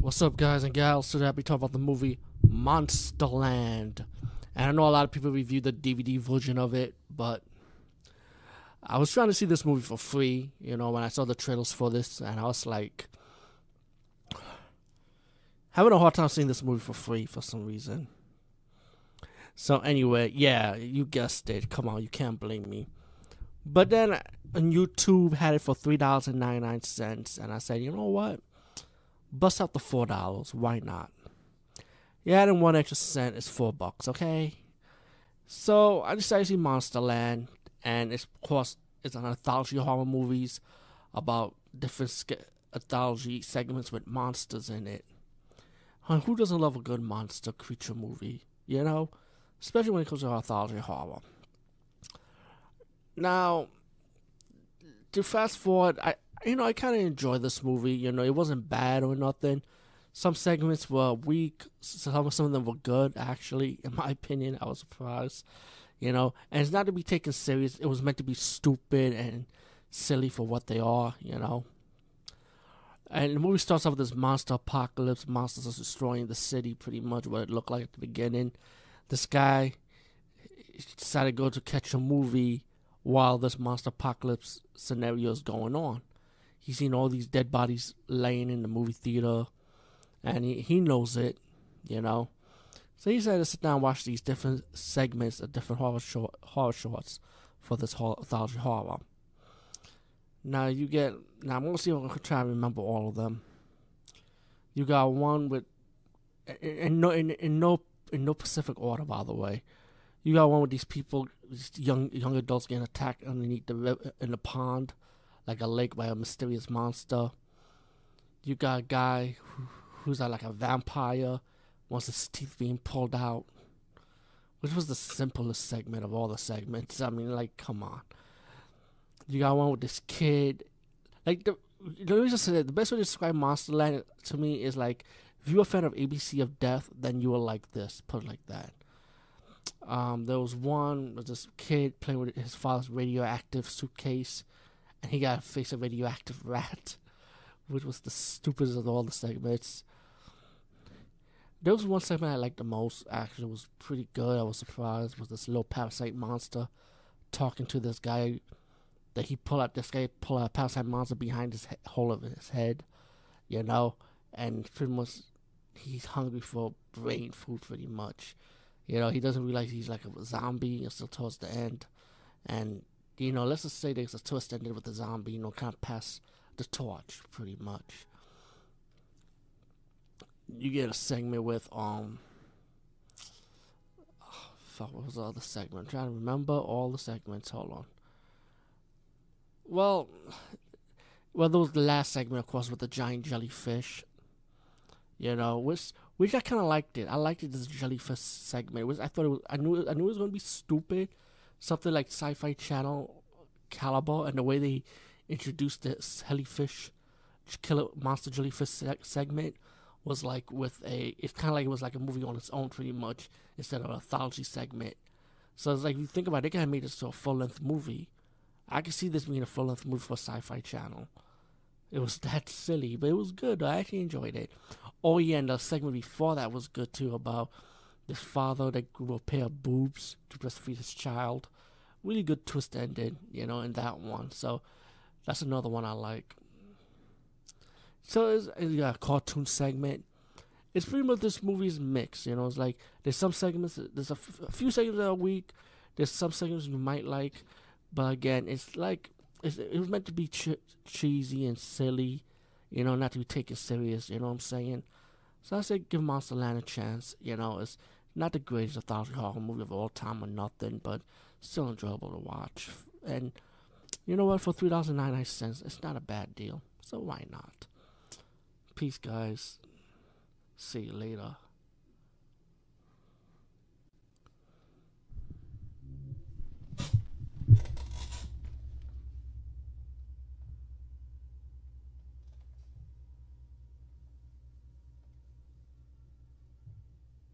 What's up, guys and gals? Today I'll be talking about the movie Monsterland. And I know a lot of people reviewed the DVD version of it, but I was trying to see this movie for free, you know, when I saw the trailers for this, and I was like, having a hard time seeing this movie for free for some reason. So, anyway, yeah, you guessed it. Come on, you can't blame me. But then uh, YouTube had it for $3.99, and I said, you know what? Bust out the $4. Why not? Yeah, and one extra cent is four bucks, okay? So I decided to see Monsterland, and it's, of course, it's an anthology horror movies about different anthology segments with monsters in it. And who doesn't love a good monster creature movie, you know? Especially when it comes to anthology horror. Now, to fast forward, I you know I kind of enjoyed this movie. You know, it wasn't bad or nothing. Some segments were weak. Some some of them were good, actually. In my opinion, I was surprised. You know, and it's not to be taken serious. It was meant to be stupid and silly for what they are. You know. And the movie starts off with this monster apocalypse. Monsters are destroying the city, pretty much what it looked like at the beginning. This guy decided to go to catch a movie while this monster apocalypse scenario is going on. He's seen all these dead bodies laying in the movie theater and he, he knows it, you know. So he decided to sit down and watch these different segments of different horror short, horror shorts for this horror, anthology horror. Now you get now I'm gonna see if I can try and remember all of them. You got one with in no in, in no in no specific order by the way. You got one with these people, these young young adults getting attacked underneath the in the pond, like a lake by a mysterious monster. You got a guy who, who's like a vampire, wants his teeth being pulled out, which was the simplest segment of all the segments. I mean, like, come on. You got one with this kid, like the. Let me just say that the best way to describe Monsterland to me is like, if you're a fan of ABC of Death, then you will like this. Put it like that. Um, there was one with this kid playing with his father's radioactive suitcase, and he got a face of radioactive rat, which was the stupidest of all the segments. There was one segment I liked the most. Actually, was pretty good. I was surprised. Was this little parasite monster talking to this guy that he pull out this guy pull out a parasite monster behind his he- hole of his head, you know, and pretty much he's hungry for brain food pretty much. You know, he doesn't realize he's like a zombie until towards the end. And, you know, let's just say there's a twist ended with the zombie, you know, kind of pass the torch pretty much. You get a segment with, um, oh, fuck, what was the other segment? I'm trying to remember all the segments. Hold on. Well, well, there was the last segment, of course, with the giant jellyfish. You know, which which I kind of liked it. I liked it this jellyfish segment. It was I thought it was I knew I knew it was gonna be stupid, something like Sci-Fi Channel caliber, and the way they introduced the jellyfish, killer monster jellyfish seg- segment was like with a. It's kind of like it was like a movie on its own, pretty much, instead of an anthology segment. So it's like if you think about it, they could have made this to a full length movie. I could see this being a full length movie for Sci-Fi Channel. It was that silly, but it was good. I actually enjoyed it. Oh yeah, and the segment before that was good too about this father that grew a pair of boobs to breastfeed his child. Really good twist ending, you know, in that one. So that's another one I like. So it's, it's a cartoon segment. It's pretty much this movie's mix, you know. It's like there's some segments, there's a, f- a few segments that are weak. There's some segments you might like, but again, it's like it's, it was meant to be ch- cheesy and silly, you know, not to be taken serious. You know what I'm saying? So I say give Monsterland a chance. You know, it's not the greatest anthology oh, horror movie of all time or nothing, but still enjoyable to watch. And you know what? For three dollars and ninety nine cents, it's not a bad deal. So why not? Peace, guys. See you later.